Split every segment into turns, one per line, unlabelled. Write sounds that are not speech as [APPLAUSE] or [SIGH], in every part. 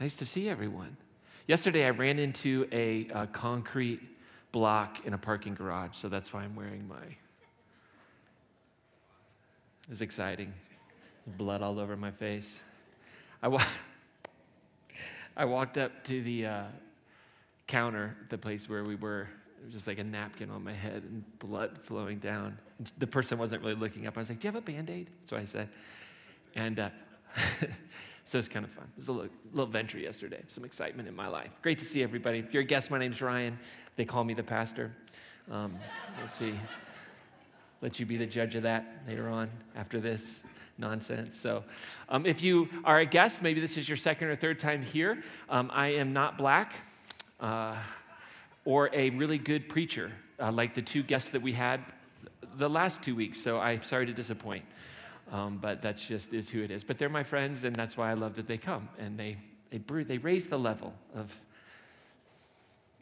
Nice to see everyone. Yesterday, I ran into a, a concrete block in a parking garage, so that's why I'm wearing my. It was exciting. Blood all over my face. I, wa- [LAUGHS] I walked up to the uh, counter, the place where we were. It was just like a napkin on my head and blood flowing down. And the person wasn't really looking up. I was like, Do you have a band aid? That's what I said. And uh, [LAUGHS] so it's kind of fun. It was a little, little venture yesterday, some excitement in my life. Great to see everybody. If you're a guest, my name's Ryan. They call me the pastor. Um, we'll see. Let you be the judge of that later on after this nonsense. So, um, if you are a guest, maybe this is your second or third time here, um, I am not black uh, or a really good preacher uh, like the two guests that we had the last two weeks. So, I'm sorry to disappoint. Um, but that's just is who it is. But they're my friends, and that's why I love that they come and they they brew, they raise the level of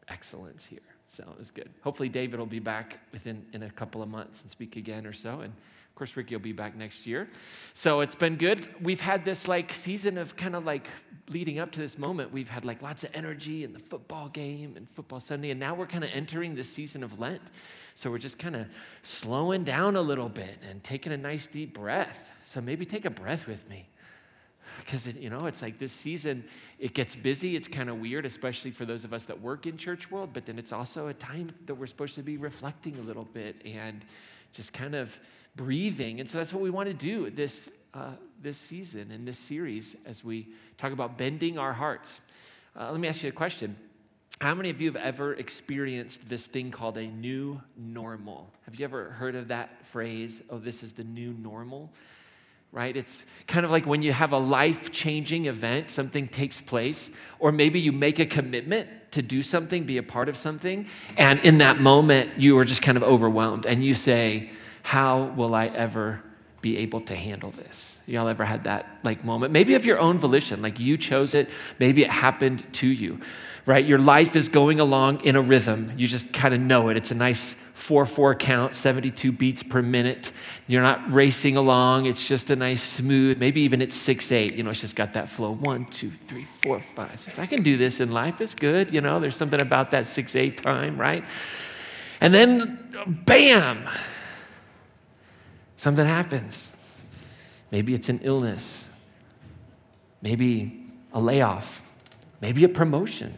excellence here. So it was good. Hopefully, David will be back within in a couple of months and speak again or so. And of course, Ricky will be back next year. So it's been good. We've had this like season of kind of like leading up to this moment. We've had like lots of energy in the football game and football Sunday, and now we're kind of entering this season of Lent. So we're just kind of slowing down a little bit and taking a nice deep breath. So maybe take a breath with me. Because, you know, it's like this season, it gets busy. It's kind of weird, especially for those of us that work in church world. But then it's also a time that we're supposed to be reflecting a little bit and just kind of breathing. And so that's what we want to do this, uh, this season and this series as we talk about bending our hearts. Uh, let me ask you a question. How many of you have ever experienced this thing called a new normal? Have you ever heard of that phrase? Oh, this is the new normal, right? It's kind of like when you have a life changing event, something takes place, or maybe you make a commitment to do something, be a part of something, and in that moment, you are just kind of overwhelmed and you say, How will I ever be able to handle this? Y'all ever had that like moment? Maybe of your own volition, like you chose it, maybe it happened to you right? Your life is going along in a rhythm. You just kind of know it. It's a nice 4 4 count, 72 beats per minute. You're not racing along. It's just a nice smooth, maybe even it's 6 8. You know, it's just got that flow. One, two, three, four, five, six. I can do this in life. It's good. You know, there's something about that 6 8 time, right? And then, bam, something happens. Maybe it's an illness, maybe a layoff, maybe a promotion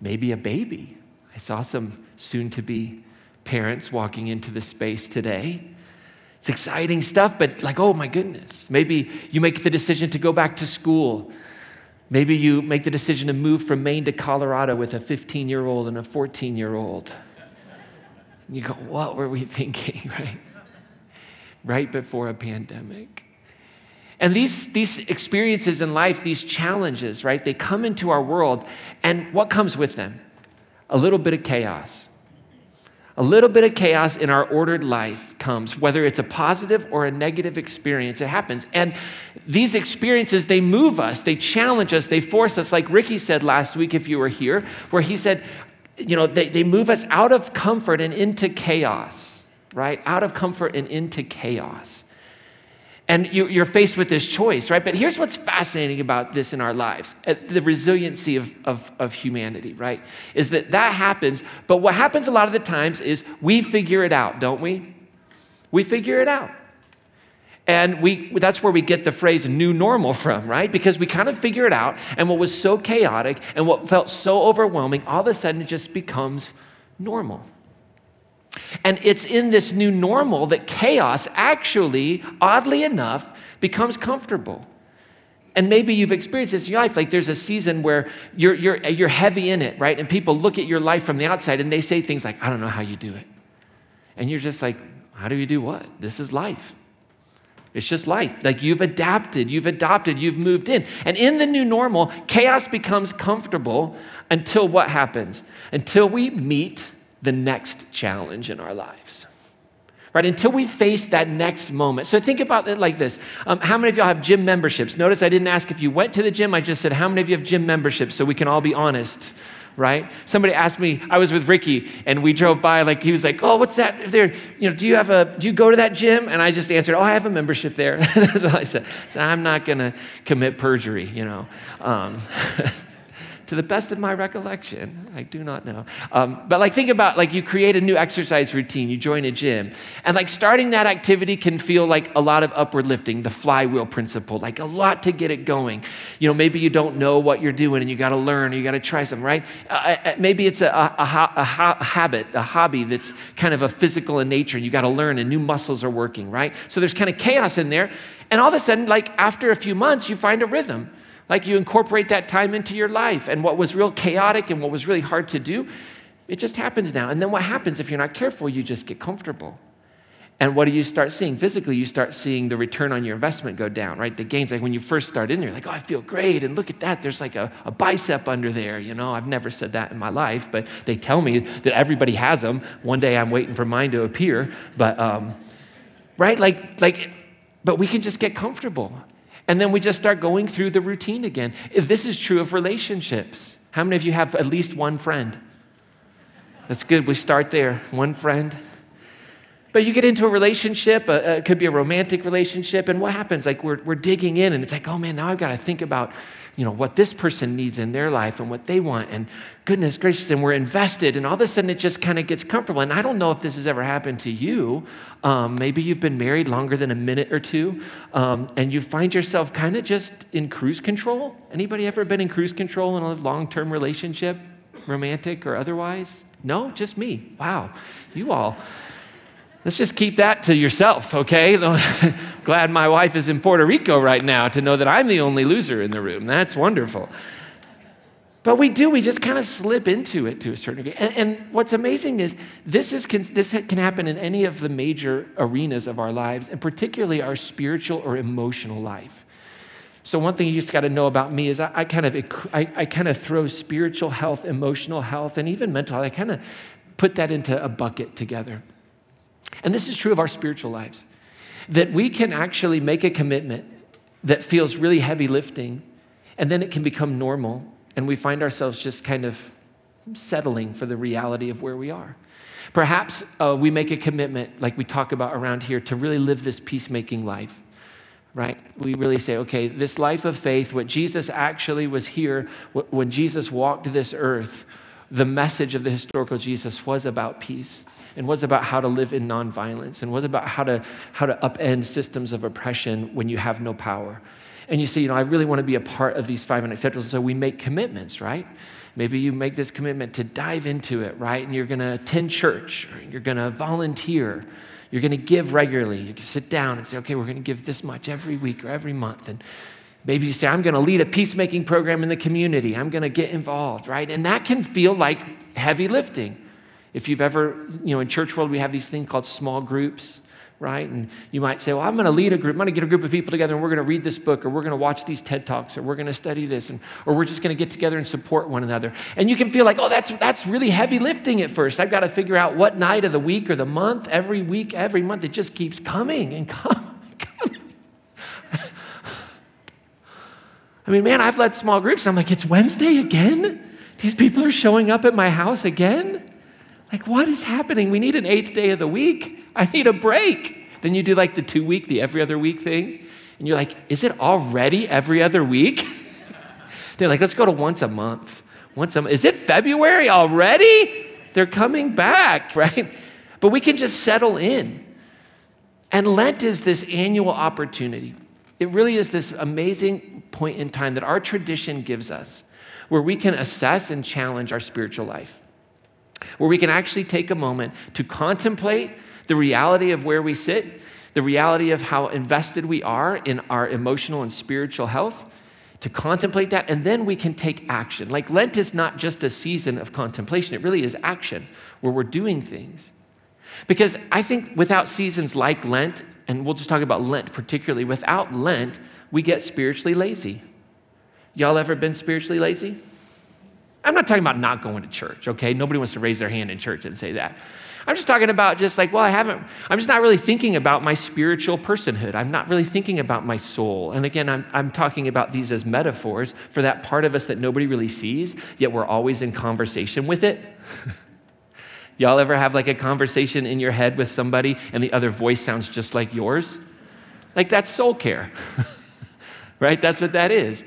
maybe a baby. I saw some soon to be parents walking into the space today. It's exciting stuff, but like, oh my goodness. Maybe you make the decision to go back to school. Maybe you make the decision to move from Maine to Colorado with a 15 year old and a 14 year old. You go, what were we [LAUGHS] thinking, right? Right before a pandemic. And these, these experiences in life, these challenges, right, they come into our world, and what comes with them? A little bit of chaos. A little bit of chaos in our ordered life comes, whether it's a positive or a negative experience, it happens. And these experiences, they move us, they challenge us, they force us, like Ricky said last week, if you were here, where he said, you know, they, they move us out of comfort and into chaos, right? Out of comfort and into chaos. And you're faced with this choice, right? But here's what's fascinating about this in our lives uh, the resiliency of, of, of, humanity, right? Is that that happens, but what happens a lot of the times is we figure it out, don't we? We figure it out. And we, that's where we get the phrase new normal from, right? Because we kind of figure it out, and what was so chaotic and what felt so overwhelming, all of a sudden it just becomes normal. And it's in this new normal that chaos actually, oddly enough, becomes comfortable. And maybe you've experienced this in your life. Like there's a season where you're, you're, you're heavy in it, right? And people look at your life from the outside and they say things like, I don't know how you do it. And you're just like, how do you do what? This is life. It's just life. Like you've adapted, you've adopted, you've moved in. And in the new normal, chaos becomes comfortable until what happens? Until we meet the next challenge in our lives. Right, until we face that next moment. So think about it like this. Um, how many of y'all have gym memberships? Notice I didn't ask if you went to the gym, I just said, how many of you have gym memberships so we can all be honest right? Somebody asked me, I was with Ricky and we drove by, like, he was like, Oh, what's that if there? You know, do you have a, do you go to that gym? And I just answered, Oh, I have a membership there. [LAUGHS] That's what I said. So I'm not to commit perjury, you know. Um, [LAUGHS] to the best of my recollection. I do not know. Um, but like, think about like you create a new exercise routine, you join a gym, and like starting that activity can feel like a lot of upward lifting, the flywheel principle, like a lot to get it going. You know, maybe you don't know what you're doing and you got to learn or you got to try something, right? Uh, uh, uh, maybe it's a, a, a, a, habit, a hobby that's kind of a physical in nature and you got to learn and new muscles are working, right? So there's kind of chaos in there. And all of a sudden, like after a few months, you find a rhythm. Like you incorporate that time into your life. And what was real chaotic and what was really hard to do, it just happens now. And then what happens if you're not careful? You just get comfortable. And what do you start seeing? Physically, you start seeing the return on your investment go down, right? The gains, like when you first start in there, like, oh, I feel great. And look at that. There's like a, a bicep under there. You know, I've never said that in my life, but they tell me that everybody has them. One day I'm waiting for mine to appear. But, um, right? Like, like, but we can just get comfortable. And then we just start going through the routine again. If this is true of relationships, how many of you have at least one friend? That's good. We start there. One friend. But you get into a relationship, uh, uh, it could be a romantic relationship, and what happens? Like we're, we're digging in, and it's like, oh man, now I've got to think about you know, what this person needs in their life and what they want. And goodness gracious, and we're invested. And all of a sudden it just kind of gets comfortable. And I don't know if this has ever happened to you. Um, maybe you've been married longer than a minute or two, um, and you find yourself kind of just in cruise control. Anybody ever been in cruise control in a long-term relationship, romantic or otherwise? No, just me. Wow, you all Let's just keep that to yourself, okay? [LAUGHS] Glad my wife is in Puerto Rico right now to know that I'm the only loser in the room. That's wonderful. But we do, we just kind of slip into it to a certain degree. And, and what's amazing is this, is can, this can happen in any of the major arenas of our lives, and particularly our spiritual or emotional life. So one thing you just got to know about me is I, I kind of I, I, kind of throw spiritual health, emotional health, and even mental health. I kind of put that into a bucket together. And this is true of our spiritual lives that we can actually make a commitment that feels really heavy lifting, and then it can become normal, and we find ourselves just kind of settling for the reality of where we are. Perhaps uh, we make a commitment, like we talk about around here, to really live this peacemaking life, right? We really say, okay, this life of faith, what Jesus actually was here, when Jesus walked this earth, the message of the historical Jesus was about peace and was about how to live in nonviolence and was about how to, how to upend systems of oppression when you have no power. And you say, you know, I really want to be a part of these five unacceptables. So we make commitments, right? Maybe you make this commitment to dive into it, right? And you're going to attend church, you're going to volunteer, you're going to give regularly. You can sit down and say, okay, we're going to give this much every week or every month. And maybe you say, I'm going to lead a peacemaking program in the community. I'm going to get involved, right? And that can feel like heavy lifting. If you've ever, you know, in church world, we have these things called small groups, right? And you might say, well, I'm going to lead a group. I'm going to get a group of people together and we're going to read this book or we're going to watch these TED Talks or we're going to study this and, or we're just going to get together and support one another. And you can feel like, oh, that's, that's really heavy lifting at first. I've got to figure out what night of the week or the month, every week, every month. It just keeps coming and [LAUGHS] coming. coming. I mean, man, I've led small groups. I'm like, it's Wednesday again? These people are showing up at my house again? Like, what is happening? We need an eighth day of the week. I need a break. Then you do like the two week, the every other week thing. And you're like, is it already every other week? [LAUGHS] They're like, let's go to once a month. Once a month. Is it February already? They're coming back, [LAUGHS] right? But we can just settle in. And Lent is this annual opportunity. It really is this amazing point in time that our tradition gives us where we can assess and challenge our spiritual life where we can actually take a moment to contemplate the reality of where we sit, the reality of how invested we are in our emotional and spiritual health, to contemplate that, and then we can take action. Like Lent is not just a season of contemplation, it really is action where we're doing things. Because I think without seasons like Lent, and we'll just talk about Lent particularly, without Lent, we get spiritually lazy. Y'all ever been spiritually lazy? I'm not talking about not going to church, okay? Nobody wants to raise their hand in church and say that. I'm just talking about just like, well, I haven't, I'm just not really thinking about my spiritual personhood. I'm not really thinking about my soul. And again, I'm, I'm talking about these as metaphors for that part of us that nobody really sees, yet we're always in conversation with it. [LAUGHS] Y'all ever have like a conversation in your head with somebody and the other voice sounds just like yours? Like that's soul care, [LAUGHS] right? That's what that is.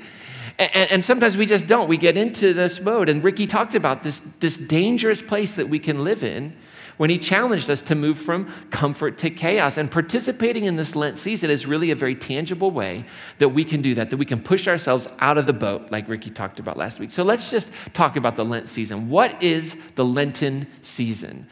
And, and, sometimes we just don't. We get into this mode. And Ricky talked about this, this dangerous place that we can live in when he challenged us to move from comfort to chaos. And participating in this Lent season is really a very tangible way that we can do that, that we can push ourselves out of the boat, like Ricky talked about last week. So let's just talk about the Lent season. What is the Lenten season?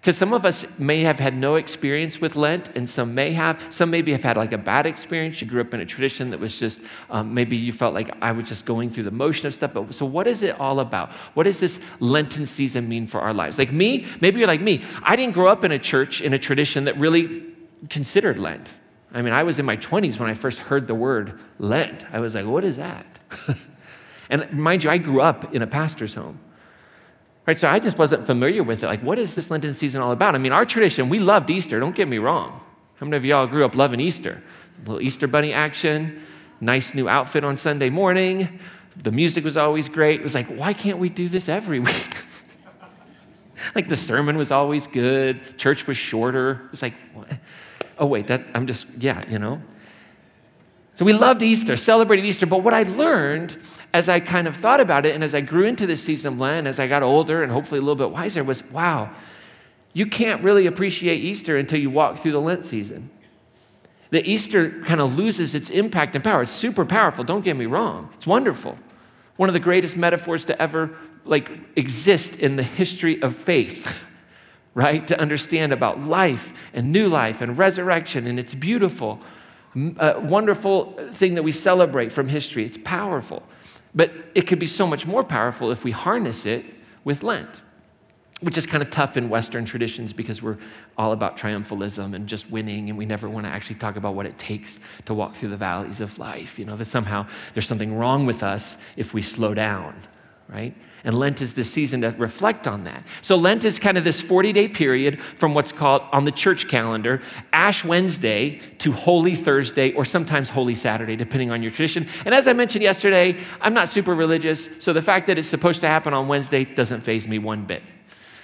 Because some of us may have had no experience with Lent, and some may have. Some maybe have had like a bad experience. You grew up in a tradition that was just um, maybe you felt like I was just going through the motion of stuff. But so, what is it all about? What does this Lenten season mean for our lives? Like me, maybe you're like me. I didn't grow up in a church in a tradition that really considered Lent. I mean, I was in my 20s when I first heard the word Lent. I was like, what is that? [LAUGHS] and mind you, I grew up in a pastor's home. Right, so I just wasn't familiar with it. Like, what is this Lenten season all about? I mean, our tradition, we loved Easter, don't get me wrong. How many of y'all grew up loving Easter? A little Easter bunny action, nice new outfit on Sunday morning. The music was always great. It was like, why can't we do this every [LAUGHS] week? like the sermon was always good, church was shorter. It's like, what? oh, wait, that, I'm just, yeah, you know. So we loved Easter, celebrated Easter, but what I learned as I kind of thought about it and as I grew into this season of Lent, as I got older and hopefully a little bit wiser, was wow, you can't really appreciate Easter until you walk through the Lent season. The Easter kind of loses its impact and power. It's super powerful, don't get me wrong. It's wonderful. One of the greatest metaphors to ever like exist in the history of faith. [LAUGHS] right? To understand about life and new life and resurrection, and it's beautiful, a uh, wonderful thing that we celebrate from history. It's powerful. But it could be so much more powerful if we harness it with Lent, which is kind of tough in Western traditions because we're all about triumphalism and just winning, and we never want to actually talk about what it takes to walk through the valleys of life. You know, that somehow there's something wrong with us if we slow down, right? And Lent is the season to reflect on that. So, Lent is kind of this 40 day period from what's called on the church calendar Ash Wednesday to Holy Thursday, or sometimes Holy Saturday, depending on your tradition. And as I mentioned yesterday, I'm not super religious, so the fact that it's supposed to happen on Wednesday doesn't faze me one bit.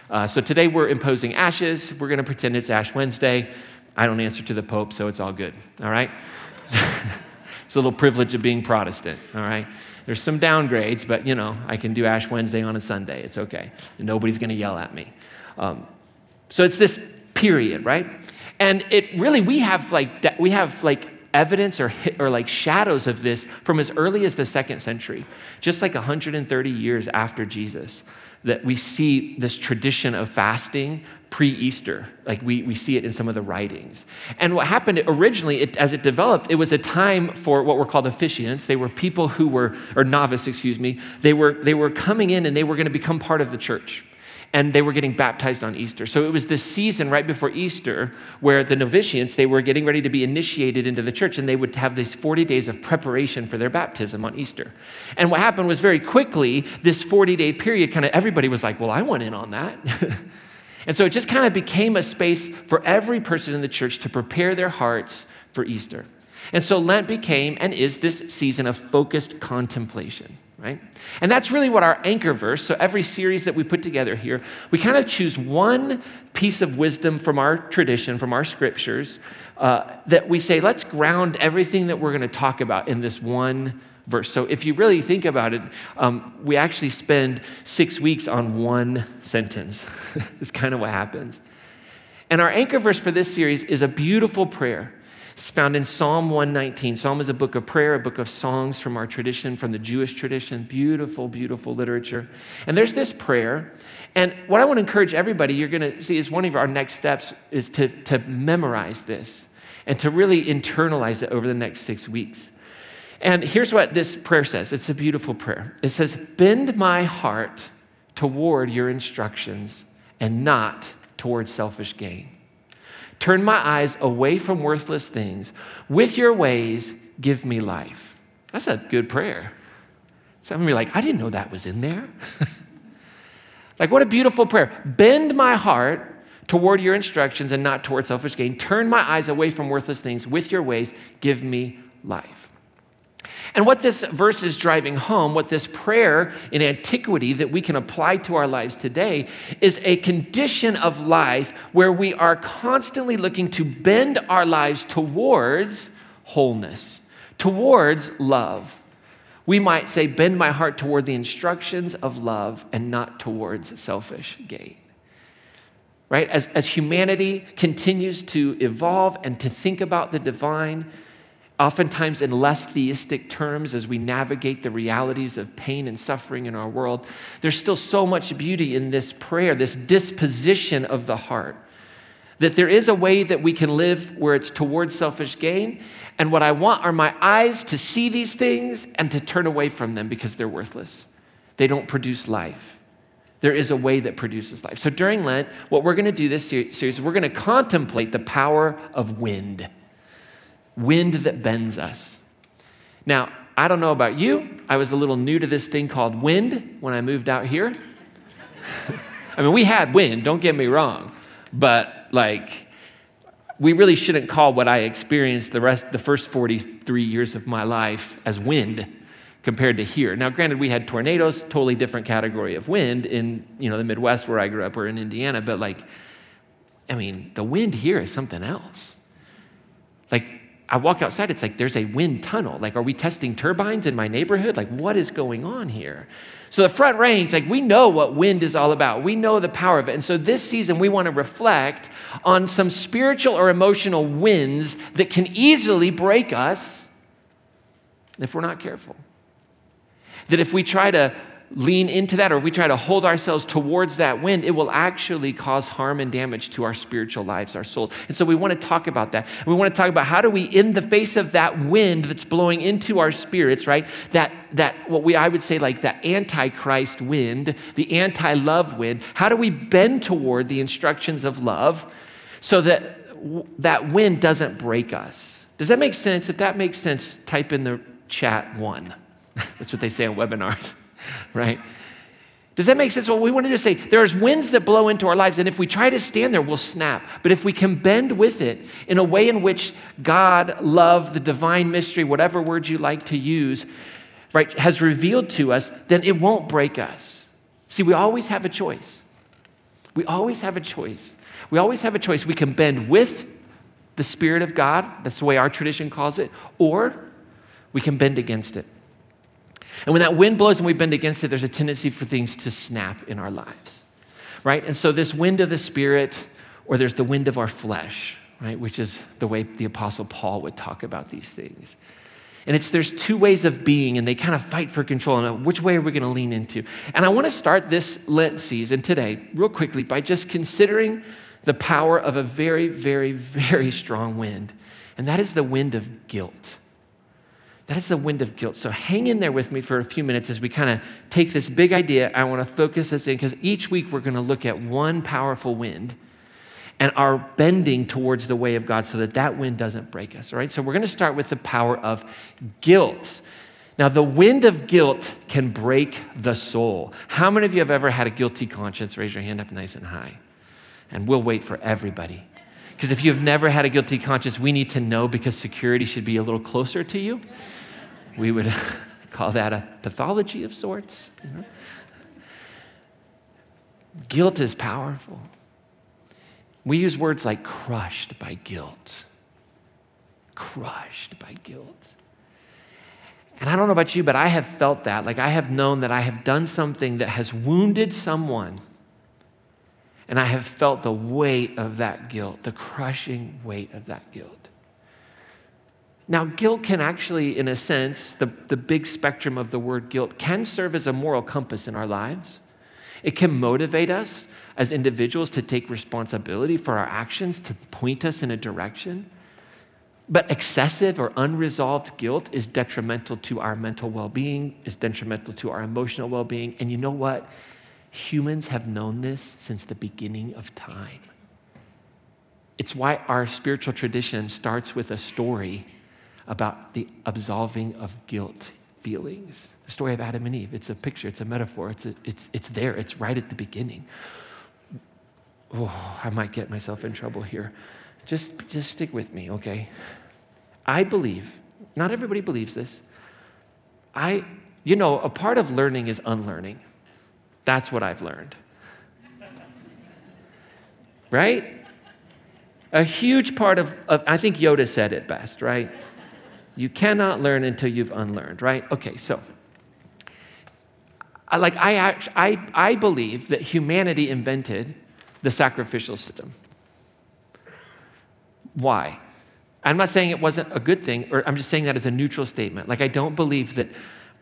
Uh, so, today we're imposing ashes. We're going to pretend it's Ash Wednesday. I don't answer to the Pope, so it's all good, all right? [LAUGHS] it's a little privilege of being Protestant, all right? There's some downgrades, but you know, I can do Ash Wednesday on a Sunday. It's okay. Nobody's going to yell at me. Um, so it's this period, right? And it really, we have like, we have like evidence or, or like shadows of this from as early as the second century, just like 130 years after Jesus, that we see this tradition of fasting pre Easter. Like we, we see it in some of the writings. And what happened originally, it, as it developed, it was a time for what were called officiants. They were people who were, or novice, excuse me, they were, they were coming in and they were going to become part of the church. And they were getting baptized on Easter. So it was this season right before Easter where the novitiates, they were getting ready to be initiated into the church and they would have these 40 days of preparation for their baptism on Easter. And what happened was very quickly, this 40 day period, kind of everybody was like, well, I went in on that. [LAUGHS] And so it just kind of became a space for every person in the church to prepare their hearts for Easter. And so Lent became and is this season of focused contemplation, right? And that's really what our anchor verse, so every series that we put together here, we kind of choose one piece of wisdom from our tradition, from our scriptures, uh, that we say, let's ground everything that we're going to talk about in this one verse. So if you really think about it, um, we actually spend six weeks on one sentence. [LAUGHS] It's kind of what happens. And our anchor verse for this series is a beautiful prayer. It's found in Psalm 119. Psalm is a book of prayer, a book of songs from our tradition, from the Jewish tradition. Beautiful, beautiful literature. And there's this prayer. And what I want to encourage everybody, you're going to see, is one of our next steps is to, to memorize this and to really internalize it over the next six weeks. And here's what this prayer says it's a beautiful prayer. It says, Bend my heart toward your instructions and not toward selfish gain. Turn my eyes away from worthless things. With your ways, give me life. That's a good prayer. Some of you are like, I didn't know that was in there. [LAUGHS] like, what a beautiful prayer. Bend my heart toward your instructions and not toward selfish gain. Turn my eyes away from worthless things. With your ways, give me life. And what this verse is driving home, what this prayer in antiquity that we can apply to our lives today, is a condition of life where we are constantly looking to bend our lives towards wholeness, towards love. We might say, bend my heart toward the instructions of love and not towards selfish gain. Right? As, as humanity continues to evolve and to think about the divine, oftentimes in less theistic terms as we navigate the realities of pain and suffering in our world, there's still so much beauty in this prayer, this disposition of the heart. That there is a way that we can live where it's towards selfish gain. And what I want are my eyes to see these things and to turn away from them because they're worthless. They don't produce life. There is a way that produces life. So during Lent, what we're going to do this series, we're going to contemplate the power of wind wind that bends us. Now, I don't know about you. I was a little new to this thing called wind when I moved out here. [LAUGHS] I mean, we had wind, don't get me wrong, but like, we really shouldn't call what I experienced the rest, the first 43 years of my life as wind compared to here. Now, granted, we had tornadoes, totally different category of wind in you know the Midwest where I grew up, or in Indiana. But like, I mean, the wind here is something else. Like I walk outside, it's like there's a wind tunnel. Like, are we testing turbines in my neighborhood? Like, what is going on here? So, the front range, like, we know what wind is all about. We know the power of it. And so, this season, we want to reflect on some spiritual or emotional winds that can easily break us if we're not careful. That if we try to lean into that or if we try to hold ourselves towards that wind, it will actually cause harm and damage to our spiritual lives, our souls. And so we want to talk about that. We want to talk about how do we, in the face of that wind that's blowing into our spirits, right? That that what we I would say like that antichrist wind, the anti-love wind, how do we bend toward the instructions of love so that that wind doesn't break us? Does that make sense? If that makes sense, type in the chat one. [LAUGHS] That's what they say on webinars. [LAUGHS] right? Does that make sense? Well, we want to just say there's winds that blow into our lives, and if we try to stand there, we'll snap. But if we can bend with it in a way in which God, love, the divine mystery, whatever word you like to use, right, has revealed to us, then it won't break us. See, we always have a choice. We always have a choice. We always have a choice. We can bend with the Spirit of God, that's the way our tradition calls it, or we can bend against it. And when that wind blows and we bend against it, there's a tendency for things to snap in our lives, right? And so, this wind of the Spirit, or there's the wind of our flesh, right? Which is the way the Apostle Paul would talk about these things. And it's there's two ways of being, and they kind of fight for control. And which way are we going to lean into? And I want to start this Lent season today, real quickly, by just considering the power of a very, very, very strong wind. And that is the wind of guilt. That is the wind of guilt. So hang in there with me for a few minutes as we kind of take this big idea. I want to focus this in because each week we're going to look at one powerful wind and are bending towards the way of God so that that wind doesn't break us. All right. So we're going to start with the power of guilt. Now, the wind of guilt can break the soul. How many of you have ever had a guilty conscience? Raise your hand up nice and high. And we'll wait for everybody. Because if you've never had a guilty conscience, we need to know because security should be a little closer to you. We would [LAUGHS] call that a pathology of sorts. You know? Guilt is powerful. We use words like crushed by guilt. Crushed by guilt. And I don't know about you, but I have felt that. Like I have known that I have done something that has wounded someone. And I have felt the weight of that guilt, the crushing weight of that guilt. Now, guilt can actually, in a sense, the, the big spectrum of the word guilt can serve as a moral compass in our lives. It can motivate us as individuals to take responsibility for our actions, to point us in a direction. But excessive or unresolved guilt is detrimental to our mental well being, is detrimental to our emotional well being. And you know what? Humans have known this since the beginning of time. It's why our spiritual tradition starts with a story about the absolving of guilt feelings. The story of Adam and Eve. It's a picture, it's a metaphor, it's, a, it's, it's there, it's right at the beginning. oh, I might get myself in trouble here. Just, just stick with me, okay? I believe, not everybody believes this. I, you know, a part of learning is unlearning. That's what I've learned. right? A huge part of, of, I think Yoda said it best, right? You cannot learn until you've unlearned, right? Okay, so like I, actually, I, I believe that humanity invented the sacrificial system. Why? I'm not saying it wasn't a good thing, or I'm just saying that as a neutral statement. Like, I don't believe that,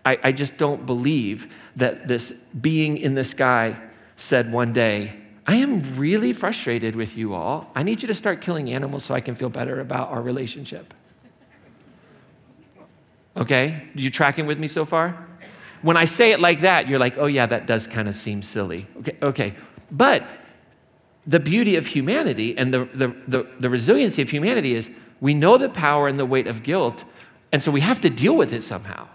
I, I just don't believe that this being in the sky said one day, I am really frustrated with you all. I need you to start killing animals so I can feel better about our relationship. Okay? You tracking with me so far? When I say it like that, you're like, oh, yeah, that does kind of seem silly. Okay, okay. But the beauty of humanity and the, the, the, the, resiliency of humanity is we know the power and the weight of guilt, and so we have to deal with it somehow.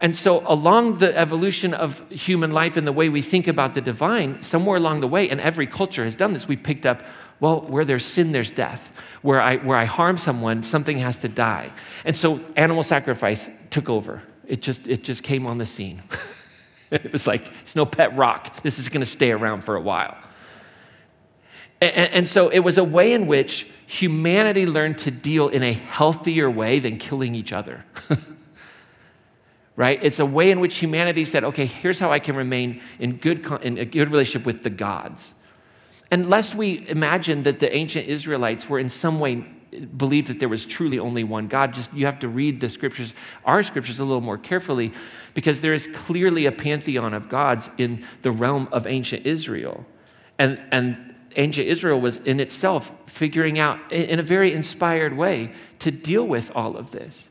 And so, along the evolution of human life and the way we think about the divine, somewhere along the way, and every culture has done this, we picked up, well, where there's sin, there's death. Where I, where I harm someone, something has to die. And so, animal sacrifice took over. It just, it just came on the scene. [LAUGHS] it was like, it's no pet rock. This is going to stay around for a while. And, and, so it was a way in which humanity learned to deal in a healthier way than killing each other. [LAUGHS] right? It's a way in which humanity said, okay, here's how I can remain in, good, in a good relationship with the gods. And lest we imagine that the ancient Israelites were in some way believed that there was truly only one God, just you have to read the scriptures, our scriptures, a little more carefully, because there is clearly a pantheon of gods in the realm of ancient Israel. And, and ancient Israel was in itself figuring out in a very inspired way to deal with all of this.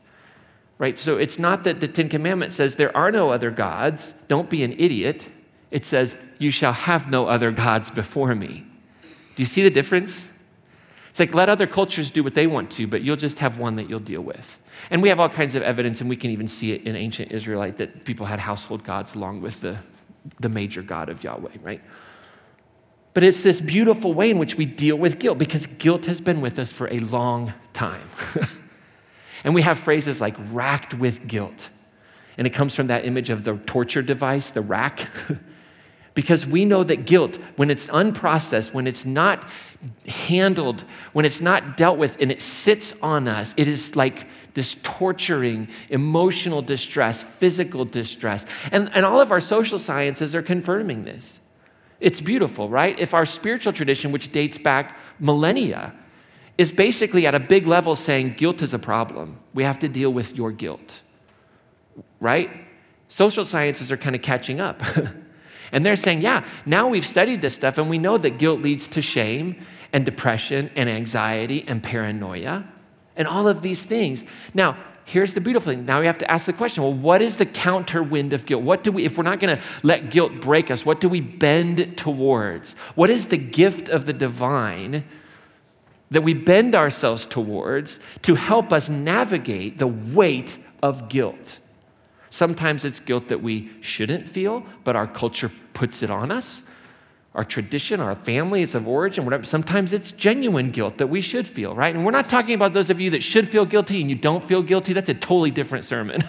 Right? So it's not that the Ten Commandments says there are no other gods, don't be an idiot. It says, you shall have no other gods before me. Do you see the difference? It's like let other cultures do what they want to, but you'll just have one that you'll deal with. And we have all kinds of evidence, and we can even see it in ancient Israelite that people had household gods along with the, the major God of Yahweh, right? But it's this beautiful way in which we deal with guilt because guilt has been with us for a long time. [LAUGHS] and we have phrases like racked with guilt. And it comes from that image of the torture device, the rack. [LAUGHS] because we know that guilt, when it's unprocessed, when it's not handled, when it's not dealt with, and it sits on us, it is like this torturing emotional distress, physical distress. And, and all of our social sciences are confirming this. It's beautiful, right? If our spiritual tradition, which dates back millennia, is basically at a big level saying guilt is a problem, we have to deal with your guilt, right? Social sciences are kind of catching up. [LAUGHS] and they're saying, yeah, now we've studied this stuff and we know that guilt leads to shame and depression and anxiety and paranoia and all of these things. Now, here's the beautiful thing. Now we have to ask the question well, what is the counter wind of guilt? What do we, if we're not going to let guilt break us, what do we bend towards? What is the gift of the divine that we bend ourselves towards to help us navigate the weight of guilt? Sometimes it's guilt that we shouldn't feel, but our culture puts it on us our tradition, our families of origin, whatever. Sometimes it's genuine guilt that we should feel, right? And we're not talking about those of you that should feel guilty and you don't feel guilty. That's a totally different sermon,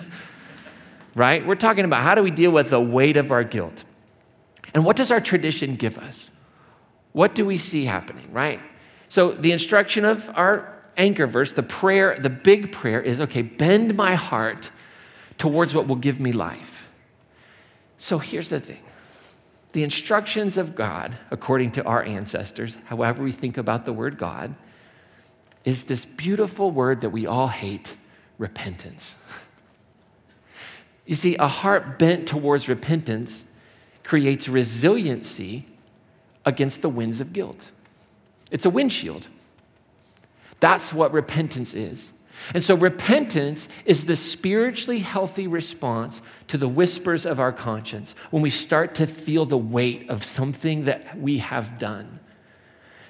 [LAUGHS] right? We're talking about how do we deal with the weight of our guilt? And what does our tradition give us? What do we see happening, right? So the instruction of our anchor verse, the prayer, the big prayer is okay, bend my heart towards what will give me life. So here's the thing the instructions of God, according to our ancestors, however we think about the word God, is this beautiful word that we all hate repentance. You see, a heart bent towards repentance creates resiliency against the winds of guilt. It's a windshield. That's what repentance is. And so, repentance is the spiritually healthy response to the whispers of our conscience when we start to feel the weight of something that we have done,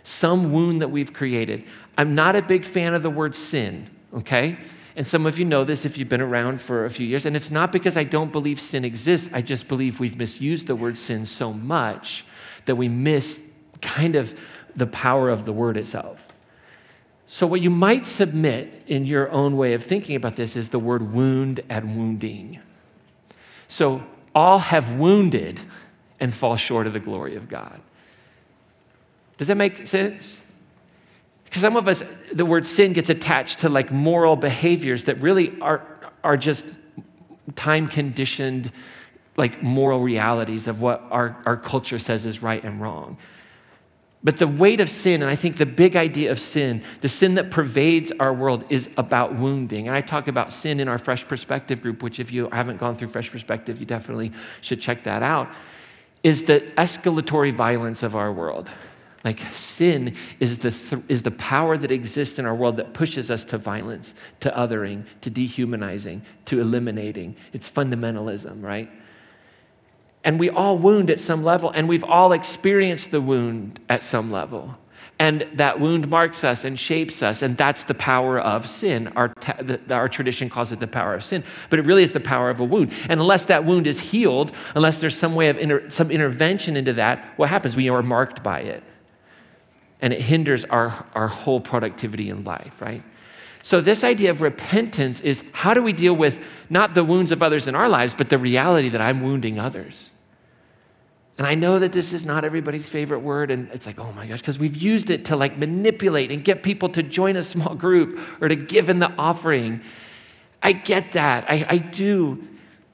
some wound that we've created. I'm not a big fan of the word sin, okay? And some of you know this if you've been around for a few years. And it's not because I don't believe sin exists, I just believe we've misused the word sin so much that we miss kind of the power of the word itself. So, what you might submit in your own way of thinking about this is the word wound and wounding. So, all have wounded and fall short of the glory of God. Does that make sense? Because some of us, the word sin gets attached to like moral behaviors that really are, are just time conditioned, like moral realities of what our, our culture says is right and wrong. But the weight of sin, and I think the big idea of sin, the sin that pervades our world, is about wounding. And I talk about sin in our Fresh Perspective group, which, if you haven't gone through Fresh Perspective, you definitely should check that out, is the escalatory violence of our world. Like sin is the, th- is the power that exists in our world that pushes us to violence, to othering, to dehumanizing, to eliminating. It's fundamentalism, right? And we all wound at some level, and we've all experienced the wound at some level. And that wound marks us and shapes us, and that's the power of sin. Our, the, our tradition calls it the power of sin, but it really is the power of a wound. And unless that wound is healed, unless there's some way of inter, some intervention into that, what happens? We are marked by it and it hinders our, our whole productivity in life, right? So, this idea of repentance is how do we deal with not the wounds of others in our lives, but the reality that I'm wounding others? And I know that this is not everybody's favorite word, and it's like, oh my gosh, because we've used it to like manipulate and get people to join a small [LAUGHS] group or to give in the offering. I get that. I, I do.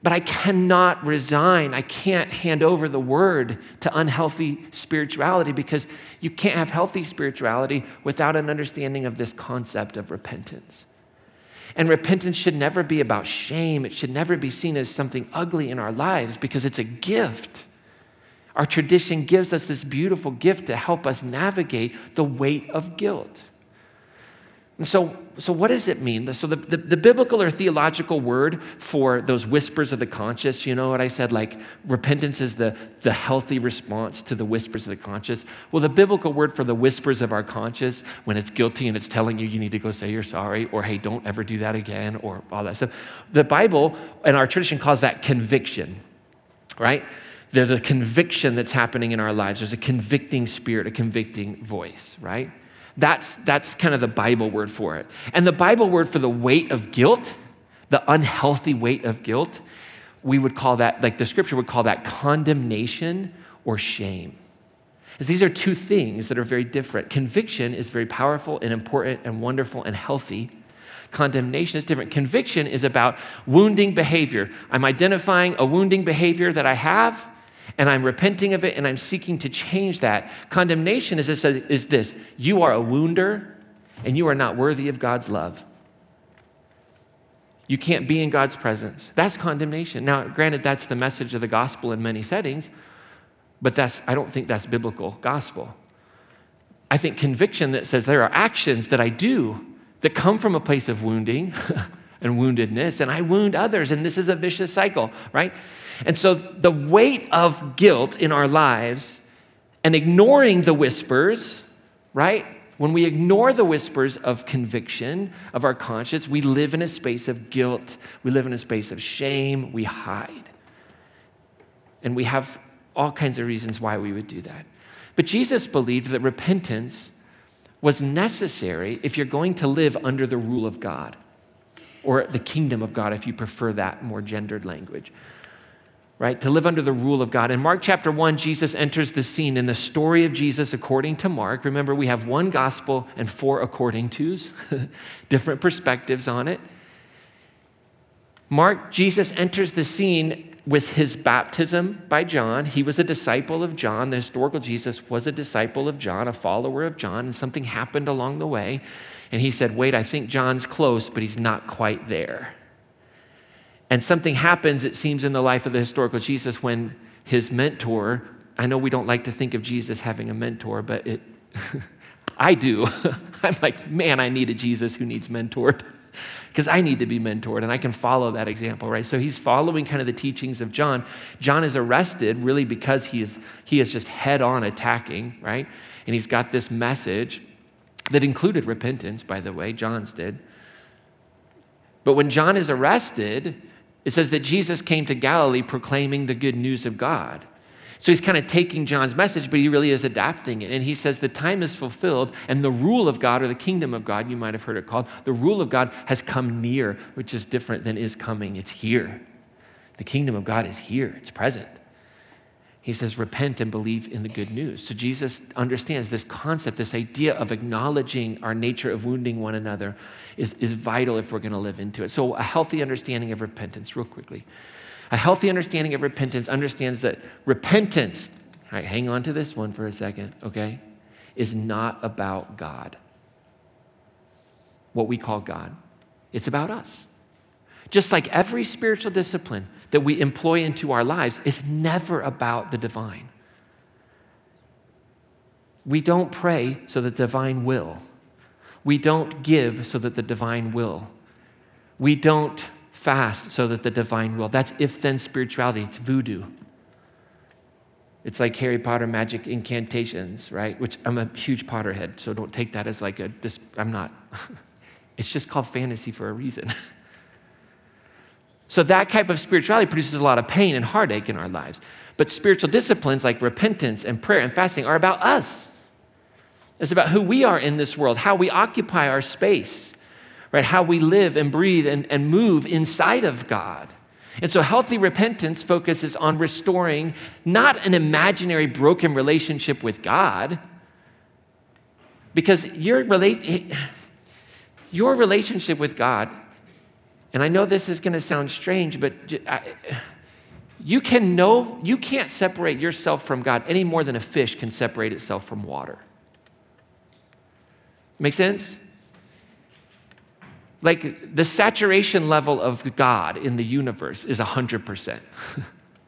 But I cannot resign. I can't hand over the word to unhealthy spirituality because you can't have healthy spirituality without an understanding of this concept of repentance. And repentance should never be about shame. It should never be seen as something ugly in our lives because it's a gift. Our tradition gives us this beautiful gift to help us navigate the weight of guilt. And so, so what does it mean? So, the, the, the, biblical or theological word for those whispers of the conscious, you know what I said? Like, repentance is the, the healthy response to the whispers of the conscious. Well, the biblical word for the whispers of our conscious, when it's guilty and it's telling you you need to go say you're sorry, or hey, don't ever do that again, or all that stuff, the Bible and our tradition calls that conviction, right? There's a conviction that's happening in our lives, there's a convicting spirit, a convicting voice, right? That's, that's kind of the Bible word for it. And the Bible word for the weight of guilt, the unhealthy weight of guilt, we would call that, like the scripture would call that condemnation or shame. As these are two things that are very different. Conviction is very powerful and important and wonderful and healthy. Condemnation is different. Conviction is about wounding behavior. I'm identifying a wounding behavior that I have and I'm repenting of it and I'm seeking to change that. Condemnation is this, is this you are a wounder and you are not worthy of God's love. You can't be in God's presence. That's condemnation. Now, granted, that's the message of the gospel in many settings, but that's, I don't think that's biblical gospel. I think conviction that says there are actions that I do that come from a place of wounding [LAUGHS] and woundedness, and I wound others, and this is a vicious cycle, right? And so the weight of guilt in our lives and ignoring the whispers, right? When we ignore the whispers of conviction of our conscience, we live in a space of guilt. We live in a space of shame. We hide. And we have all kinds of reasons why we would do that. But Jesus believed that repentance was necessary if you're going to live under the rule of God or the kingdom of God, if you prefer that more gendered language right? To live under the rule of God. In Mark chapter 1, Jesus enters the scene in the story of Jesus according to Mark. Remember, we have one gospel and four according tos, [LAUGHS] different perspectives on it. Mark, Jesus enters the scene with his baptism by John. He was a disciple of John. The historical Jesus was a disciple of John, a follower of John, and something happened along the way. And he said, Wait, I think John's close, but he's not quite there. And something happens, it seems, in the life of the historical Jesus when his mentor, I know we don't like to think of Jesus having a mentor, but it, [LAUGHS] I do. [LAUGHS] I'm like, man, I need a Jesus who needs mentored [LAUGHS] because I need to be mentored and I can follow that example, right? So he's following kind of the teachings of John. John is arrested really because he is, he is just head on attacking, right? And he's got this message that included repentance, by the way, John's did. But when John is arrested, it says that Jesus came to Galilee proclaiming the good news of God. So he's kind of taking John's message, but he really is adapting it. And he says the time is fulfilled, and the rule of God, or the kingdom of God, you might have heard it called, the rule of God has come near, which is different than is coming. It's here. The kingdom of God is here, it's present. He says, repent and believe in the good news. So Jesus understands this concept, this idea of acknowledging our nature of wounding one another is, is vital if we're going to live into it. So, a healthy understanding of repentance, real quickly. A healthy understanding of repentance understands that repentance, all right, hang on to this one for a second, okay, is not about God, what we call God. It's about us. Just like every spiritual discipline that we employ into our lives is never about the divine. We don't pray so that the divine will. We don't give so that the divine will. We don't fast so that the divine will. That's if then spirituality, it's voodoo. It's like Harry Potter magic incantations, right? Which I'm a huge Potterhead, so don't take that as like a, I'm not. [LAUGHS] it's just called fantasy for a reason. [LAUGHS] so that type of spirituality produces a lot of pain and heartache in our lives. But spiritual disciplines like repentance and prayer and fasting are about us. It's about who we are in this world, how we occupy our space, right? How we live and breathe and, and move inside of God. And so, healthy repentance focuses on restoring not an imaginary broken relationship with God, because your, rela- your relationship with God, and I know this is going to sound strange, but you can know you can't separate yourself from God any more than a fish can separate itself from water. Make sense? Like the saturation level of God in the universe is 100%.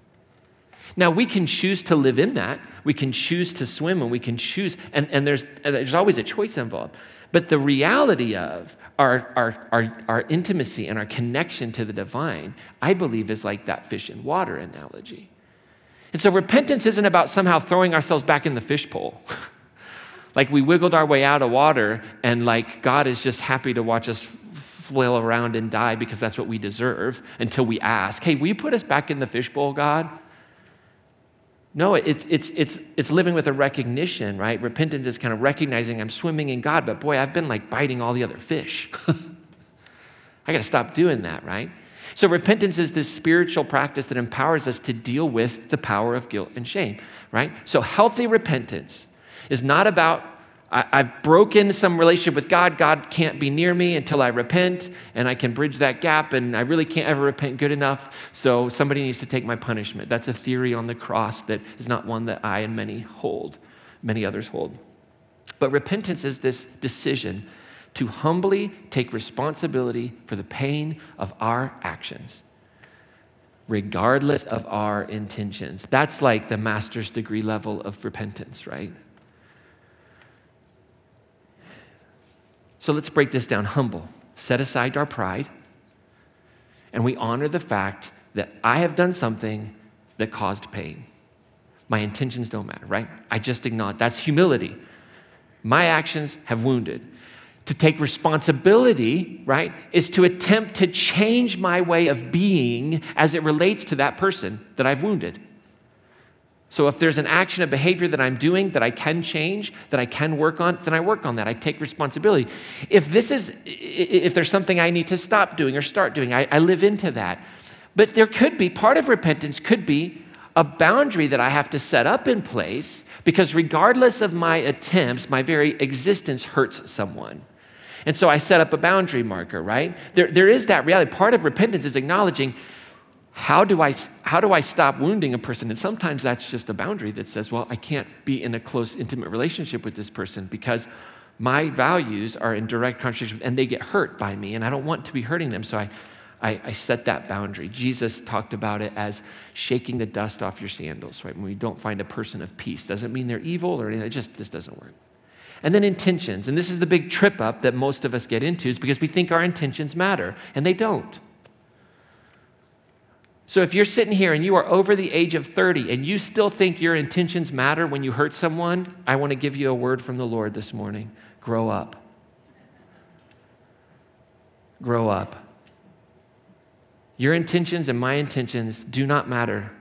[LAUGHS] now, we can choose to live in that. We can choose to swim and we can choose, and, and there's, there's always a choice involved. But the reality of our, our, our, our intimacy and our connection to the divine, I believe, is like that fish in water analogy. And so repentance isn't about somehow throwing ourselves back in the fishbowl. [LAUGHS] like we wiggled our way out of water and like God is just happy to watch us flail around and die because that's what we deserve until we ask, hey, will you put us back in the fishbowl, God? No, it's, it's, it's, it's living with a recognition, right? Repentance is kind of recognizing I'm swimming in God, but boy, I've been like biting all the other fish. [LAUGHS] I got to stop doing that, right? So, repentance is this spiritual practice that empowers us to deal with the power of guilt and shame, right? So, healthy repentance is not about I, have broken some relationship with God. God can't be near me until I repent, and I can bridge that gap, and I really can't ever repent good enough. So somebody needs to take my punishment. That's a theory on the cross that is not one that I and many hold, many others hold. But repentance is this decision to humbly take responsibility for the pain of our actions, regardless of our intentions. That's like the master's degree level of repentance, right? So let's break this down humble. Set aside our pride, and we honor the fact that I have done something that caused pain. My intentions don't matter, right? I just acknowledge that's humility. My actions have wounded. To take responsibility, right, is to attempt to change my way of being as it relates to that person that I've wounded. So if there's an action, a behavior that I'm doing that I can change, that I can work on, then I work on that. I take responsibility. If this is, if there's something I need to stop doing or start doing, I, I live into that. But there could be, part of repentance could be a boundary that I have to set up in place because regardless of my attempts, my very existence hurts someone. And so I set up a boundary marker, right? There, there is that reality. Part of repentance is acknowledging how do I how do I stop wounding a person? And sometimes that's just a boundary that says, well, I can't be in a close, intimate relationship with this person because my values are in direct contradiction and they get hurt by me, and I don't want to be hurting them. So I, I, I set that boundary. Jesus talked about it as shaking the dust off your sandals, right? When we don't find a person of peace. Doesn't mean they're evil or anything, it just this doesn't work. And then intentions. And this is the big trip up that most of us get into, is because we think our intentions matter, and they don't. So if you're sitting here and you are over the age of 30 and you still think your intentions matter when you hurt someone, I want to give you a word from the Lord this morning. Grow up. Grow up. Your intentions and my intentions do not matter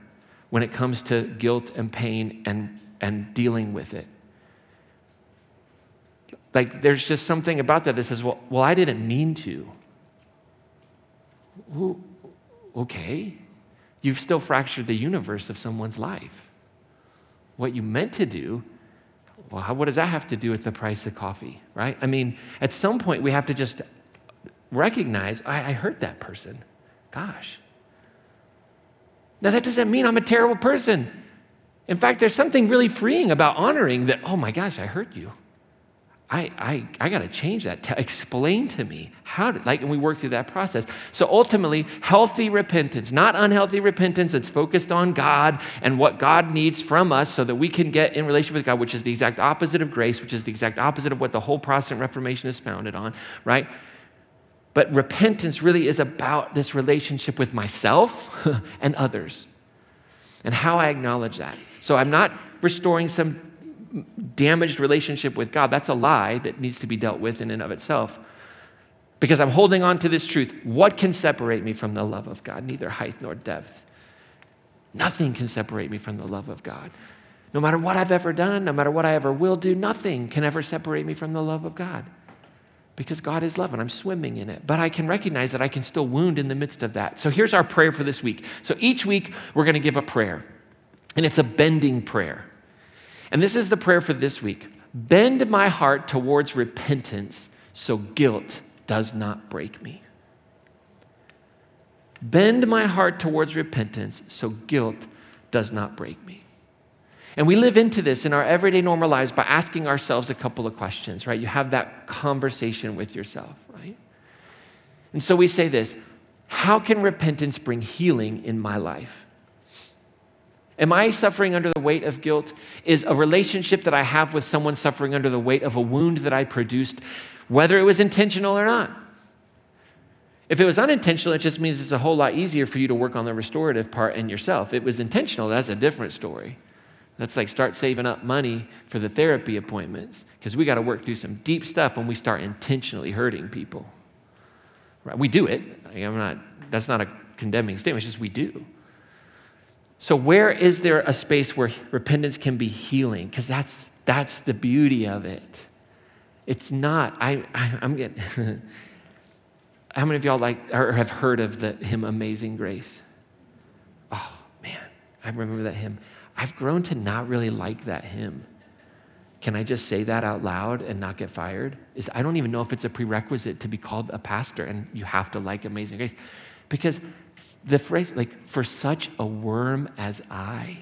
when it comes to guilt and pain and, and dealing with it. Like, there's just something about that that says, well, well I didn't mean to. Ooh, okay. You've still fractured the universe of someone's life. What you meant to do, well, how, what does that have to do with the price of coffee, right? I mean, at some point, we have to just recognize I, I hurt that person. Gosh. Now, that doesn't mean I'm a terrible person. In fact, there's something really freeing about honoring that, oh my gosh, I hurt you. I, I, I got to change that. To [LAUGHS] explain to me how to, like, and we work through that process. So ultimately, healthy repentance, not unhealthy repentance that's focused on God and what God needs from us so that we can get in relationship with God, which is the exact opposite of grace, which is the exact opposite of what the whole Protestant Reformation is founded on, right? But repentance really is about this relationship with myself [LAUGHS] and others and how I acknowledge that. So I'm not restoring some damaged relationship with God. That's a lie that needs to be dealt with in and of itself. Because I'm holding on to this truth. What can separate me from the love of God? Neither height nor depth. Nothing can separate me from the love of God. No matter what I've ever done, no matter what I ever will do, nothing can ever separate me from the love of God. Because God is love and I'm swimming in it. But I can recognize that I can still wound in the midst of that. So here's our prayer for this week. So each week, we're going to give a prayer, and it's a bending prayer. And this is the prayer for this week Bend my heart towards repentance so guilt does not break me. Bend my heart towards repentance so guilt does not break me. And we live into this in our everyday normal lives by asking ourselves a couple of questions, right? You have that conversation with yourself, right? And so we say this How can repentance bring healing in my life? Am I suffering under the weight of guilt? Is a relationship that I have with someone suffering under the weight of a wound that I produced, whether it was intentional or not? If it was unintentional, it just means it's a whole lot easier for you to work on the restorative part in yourself. If it was intentional, that's a different story. That's like start saving up money for the therapy appointments because we got to work through some deep stuff when we start intentionally hurting people. Right? We do it. I'm not, that's not a condemning statement, it's just we do. So, where is there a space where repentance can be healing? Because that's, that's the beauty of it. It's not, I, I, am getting, [LAUGHS] how many of y'all like or have heard of the hymn Amazing Grace? Oh, man, I remember that hymn. I've grown to not really like that hymn. Can I just say that out loud and not get fired? Is I don't even know if it's a prerequisite to be called a pastor and you have to like Amazing Grace. Because the phrase, like, for such a worm as I.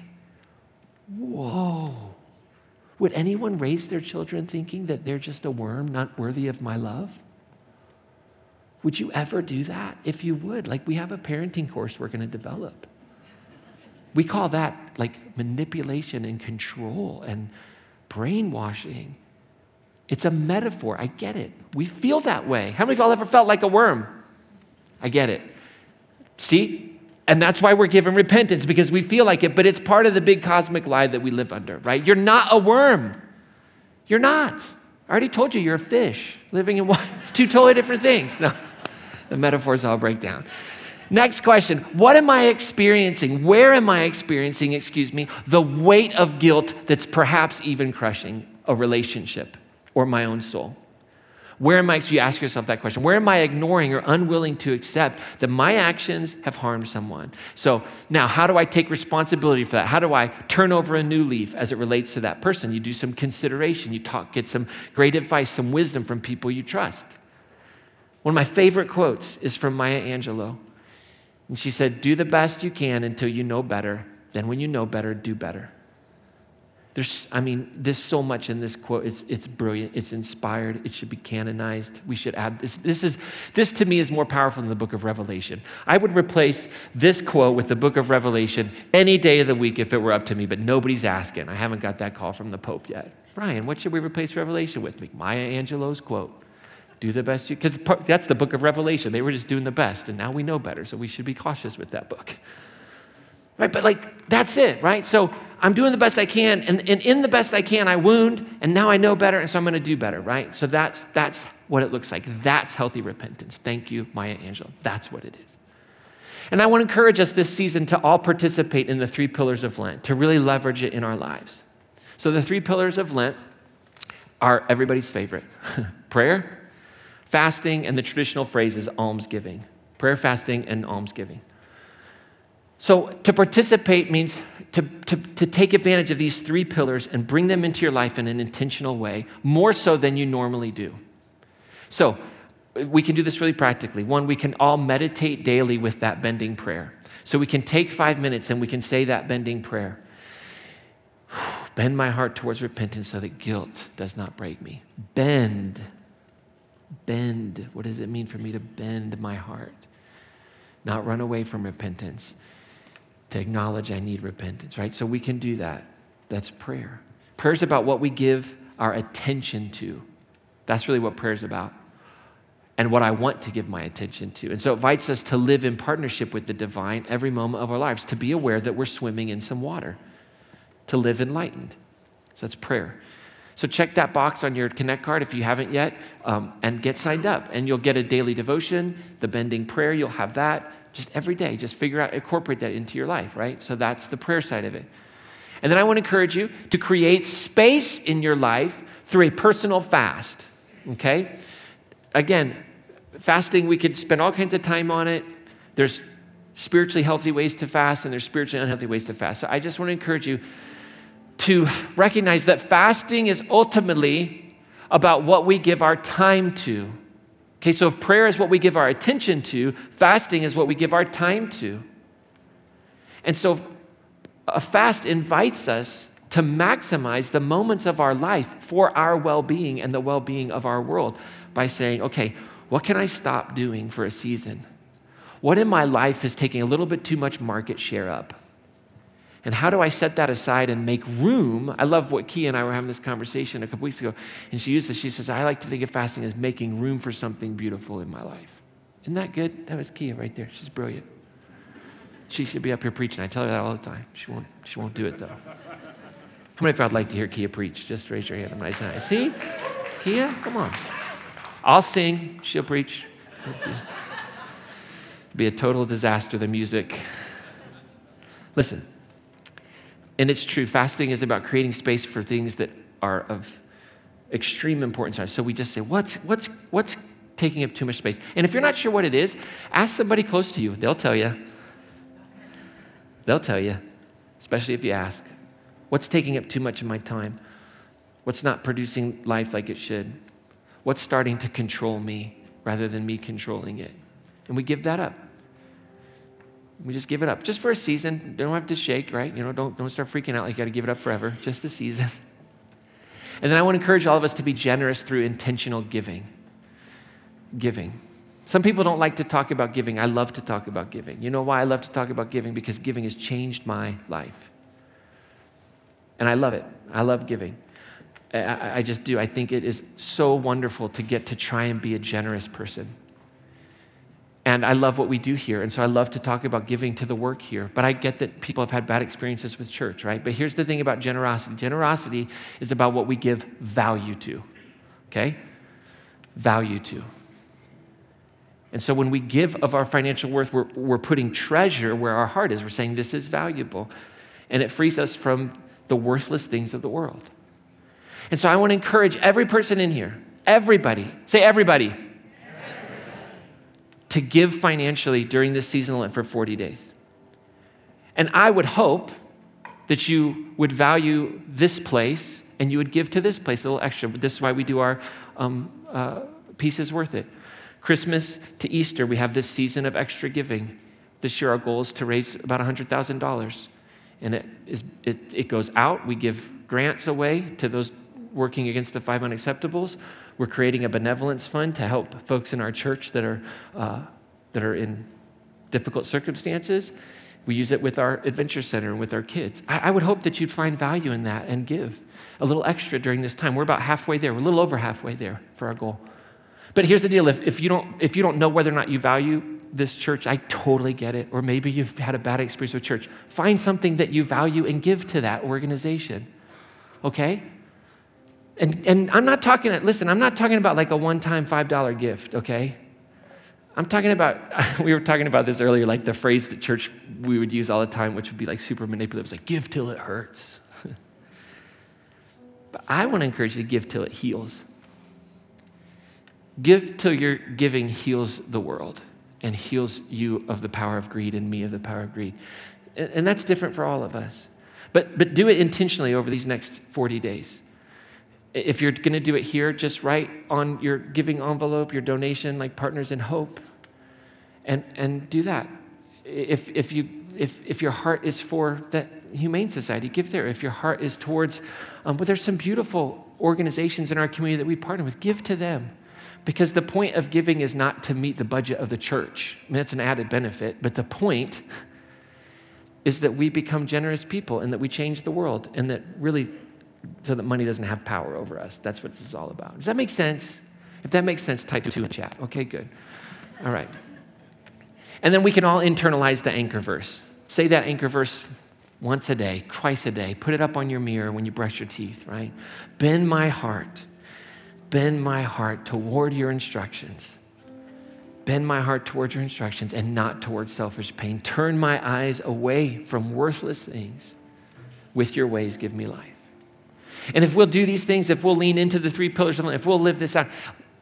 Whoa. Would anyone raise their children thinking that they're just a worm not worthy of my love? Would you ever do that? If you would, like, we have a parenting course we're going to develop. We call that like manipulation and control and brainwashing. It's a metaphor. I get it. We feel that way. How many of y'all ever felt like a worm? I get it. See? And that's why we're given repentance because we feel like it, but it's part of the big cosmic lie that we live under, right? You're not a worm. You're not. I already told you you're a fish living in water. [LAUGHS] It's two totally different things. No, [LAUGHS] the metaphors all break down. Next question What am I experiencing? Where am I experiencing, excuse me, the weight of guilt that's perhaps even crushing a relationship or my own soul? Where am I, so you ask yourself that question, where am I ignoring or unwilling to accept that my actions have harmed someone? So now, how do I take responsibility for that? How do I turn over a new leaf as it relates to that person? You do some consideration, you talk, get some great advice, some wisdom from people you trust. One of my favorite quotes is from Maya Angelou. And she said, Do the best you can until you know better. Then, when you know better, do better. There's, I mean, there's so much in this quote. It's, it's brilliant. It's inspired. It should be canonized. We should add this. This is this to me is more powerful than the book of Revelation. I would replace this quote with the book of Revelation any day of the week if it were up to me, but nobody's asking. I haven't got that call from the Pope yet. Ryan, what should we replace Revelation with? Maya Angelou's quote. Do the best you because that's the book of Revelation. They were just doing the best, and now we know better, so we should be cautious with that book. Right? But like that's it, right? So I'm doing the best I can, and, and in the best I can, I wound, and now I know better, and so I'm to do better, right? So that's, that's what it looks like. That's healthy repentance. Thank you, Maya Angelou. That's what it is. And I want to encourage us this season to all participate in the three pillars of Lent, to really leverage it in our lives. So, the three pillars of Lent are everybody's favorite [LAUGHS] prayer, fasting, and the traditional phrase is almsgiving. Prayer, fasting, and almsgiving. So, to participate means to, to, to take advantage of these three pillars and bring them into your life in an intentional way, more so than you normally do. So, we can do this really practically. One, we can all meditate daily with that bending prayer. So, we can take five minutes and we can say that bending prayer. [SIGHS] Bend my heart towards repentance so that guilt does not break me. Bend. Bend. What does it mean for me to bend my heart? Not run away from repentance, to acknowledge I need repentance, right? So we can do that. That's prayer. Prayer is about what we give our attention to. That's really what prayer is about and what I want to give my attention to. And so it invites us to live in partnership with the divine every moment of our lives, to be aware that we're swimming in some water to live enlightened. So that's prayer. So check that box on your Connect card if you haven't yet, um, and get signed up. And you'll get a daily devotion, the bending prayer, you'll have that just every day. Just figure out, incorporate that into your life, right? So that's the prayer side of it. And then I want to encourage you to create space in your life through a personal fast, okay? Again, fasting, we could spend all kinds of time on it. There's spiritually healthy ways to fast, and there's spiritually unhealthy ways to fast. So I just want to encourage you to recognize that fasting is ultimately about what we give our time to. Okay, so if prayer is what we give our attention to, fasting is what we give our time to. And so a fast invites us to maximize the moments of our life for our well being and the well being of our world by saying, okay, what can I stop doing for a season? What in my life is taking a little bit too much market share up? And how do I set that aside and make room? I love what Kia and I were having this conversation a couple weeks ago, and she used this. She says, I like to think of fasting as making room for something beautiful in my life. Isn't that good? That was Kia right there. She's brilliant. She should be up here preaching. I tell her that all the time. She won't, she won't do it though. How many of you would like to hear Kia preach? Just raise your hand. I'm raising it. See? Kia, come on. I'll sing, she'll preach. It'll be a total disaster, the music. Listen, and it's true, fasting is about creating space for things that are of extreme importance. So we just say, what's, what's, what's taking up too much space? And if you're not sure what it is, ask somebody close to you. They'll tell you. They'll tell you, especially if you ask. What's taking up too much of my time? What's not producing life like it should? What's starting to control me rather than me controlling it? And we give that up. We just give it up. Just for a season. Don't have to shake, right? You know, don't, don't start freaking out like you got to give it up forever. Just a season. [LAUGHS] And then I want to encourage all of us to be generous through intentional giving. Giving. Some people don't like to talk about giving. I love to talk about giving. You know why I love to talk about giving? Because giving has changed my life. And I love it. I love giving. I, I just do. I think it is so wonderful to get to try and be a generous person. And I love what we do here. And so I love to talk about giving to the work here. But I get that people have had bad experiences with church, right? But here's the thing about generosity generosity is about what we give value to, okay? Value to. And so when we give of our financial worth, we're, we're putting treasure where our heart is. We're saying this is valuable. And it frees us from the worthless things of the world. And so I want to encourage every person in here, everybody, say everybody to give financially during this season Lent for 40 days. And I would hope that you would value this place and you would give to this place a little extra. This is why we do our um, uh, pieces worth it. Christmas to Easter, we have this season of extra giving. This year, our goal is to raise about $100,000. And it, is, it, it goes out. We give grants away to those working against the five unacceptables. We're creating a benevolence fund to help folks in our church that are, uh, that are in difficult circumstances. We use it with our adventure center and with our kids. I, I would hope that you'd find value in that and give a little extra during this time. We're about halfway there. We're a little over halfway there for our goal. But here's the deal if, if, you, don't, if you don't know whether or not you value this church, I totally get it. Or maybe you've had a bad experience with church. Find something that you value and give to that organization. Okay? And, and I'm not talking, listen, I'm not talking about like a one time $5 gift, okay? I'm talking about, [LAUGHS] we were talking about this earlier, like the phrase that church we would use all the time, which would be like super manipulative. It's like, give till it hurts. [LAUGHS] but I want to encourage you to give till it heals. Give till your giving heals the world and heals you of the power of greed and me of the power of greed. And, and that's different for all of us. But, but do it intentionally over these next 40 days. If you're going to do it here, just write on your giving envelope, your donation, like Partners in Hope, and, and do that. If, if, you, if, if your heart is for the Humane Society, give there. If your heart is towards, um, but there's some beautiful organizations in our community that we partner with, give to them. Because the point of giving is not to meet the budget of the church. I mean, that's an added benefit, but the point is that we become generous people and that we change the world and that really, so that money doesn't have power over us. That's what this is all about. Does that make sense? If that makes sense, type two in chat. Okay, good. All right. And then we can all internalize the anchor verse. Say that anchor verse once a day, twice a day. Put it up on your mirror when you brush your teeth, right? Bend my heart bend my heart toward your instructions. Bend my heart towards your instructions and not towards selfish pain. Turn my eyes away from worthless things. With your ways, give me life. And if we'll do these things, if we'll lean into the three pillars of Lent, if we'll live this out,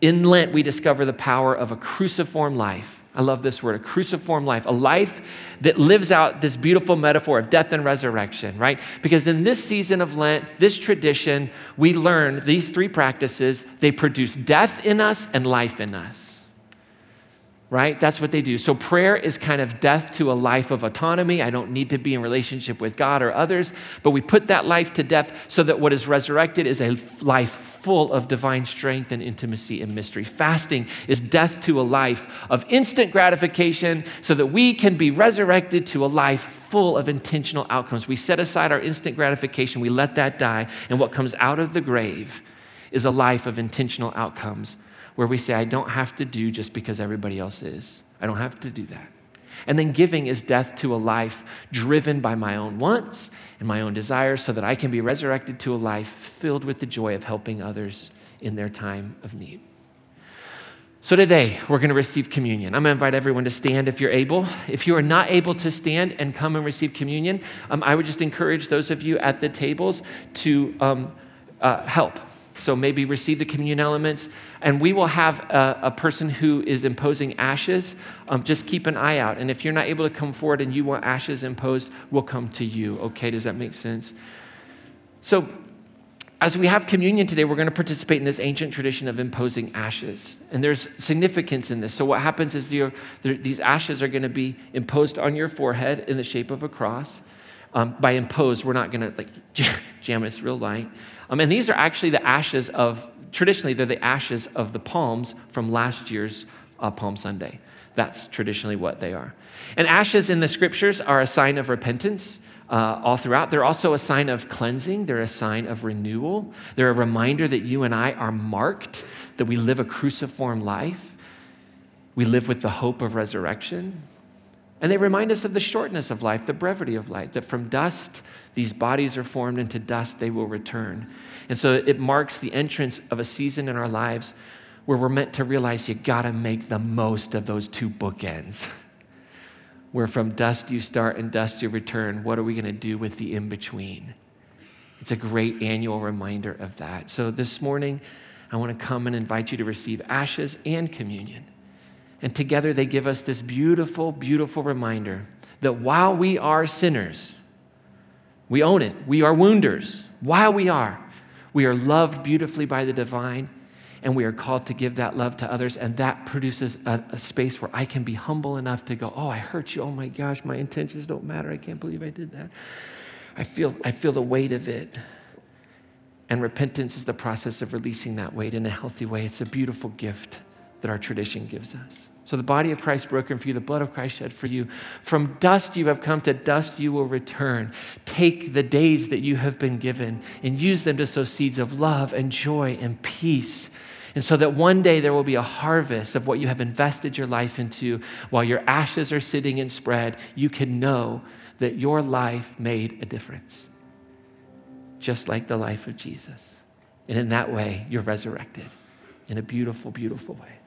in Lent we discover the power of a cruciform life I love this word, a cruciform life, a life that lives out this beautiful metaphor of death and resurrection, right? Because in this season of Lent, this tradition, we learn these three practices, they produce death in us and life in us right? That's what they do. So prayer is kind of death to a life of autonomy. I don't need to be in relationship with God or others, but we put that life to death so that what is resurrected is a life full of divine strength and intimacy and mystery. Fasting is death to a life of instant gratification so that we can be resurrected to a life full of intentional outcomes. We set aside our instant gratification, we let that die, and what comes out of the grave is a life of intentional outcomes where we say, I don't have to do just because everybody else is. I don't have to do that. And then giving is death to a life driven by my own wants and my own desires so that I can be resurrected to a life filled with the joy of helping others in their time of need. So today, we're going to receive communion. I'm going to invite everyone to stand if you're able. If you are not able to stand and come and receive communion, um, I would just encourage those of you at the tables to um, uh, help so maybe receive the communion elements. And we will have a, a person who is imposing ashes. Um, just keep an eye out. And if you're not able to come forward and you want ashes imposed, we'll come to you. Okay, does that make sense? So, as we have communion today, we're going to participate in this ancient tradition of imposing ashes. And there's significance in this. So, what happens is these ashes are going to be imposed on your forehead in the shape of a cross. Um, by imposed, we're not going to like [LAUGHS] jam it, it's real light. Um, and these are actually the ashes of, traditionally, they're the ashes of the palms from last year's uh, Palm Sunday. That's traditionally what they are. And ashes in the scriptures are a sign of repentance. Uh, all throughout. They're also a sign of cleansing, they're a sign of renewal. They're a reminder that you and I are marked, that we live a cruciform life. We live with the hope of resurrection. And they remind us of the shortness of life, the brevity of life, that from dust these bodies are formed into dust, they will return. And so it marks the entrance of a season in our lives where we're meant to realize you gotta make the most of those two bookends. [LAUGHS] where from dust you start and dust you return. What are we gonna do with the in between? It's a great annual reminder of that. So this morning, I wanna come and invite you to receive ashes and communion. And together they give us this beautiful, beautiful reminder that while we are sinners, we own it. We are wounders. While we are, we are loved beautifully by the divine, and we are called to give that love to others. And that produces a, a, space where I can be humble enough to go, Oh, I hurt you. Oh my gosh, my intentions don't matter. I can't believe I did that. I feel, I feel the weight of it. And repentance is the process of releasing that weight in a healthy way. It's a beautiful gift that our tradition gives us. So the body of Christ broken for you, the blood of Christ shed for you. From dust you have come, to dust you will return. Take the days that you have been given and use them to sow seeds of love and joy and peace. And so that one day there will be a harvest of what you have invested your life into while your ashes are sitting and spread, you can know that your life made a difference. Just like the life of Jesus. And in that way, you're resurrected in a beautiful, beautiful way.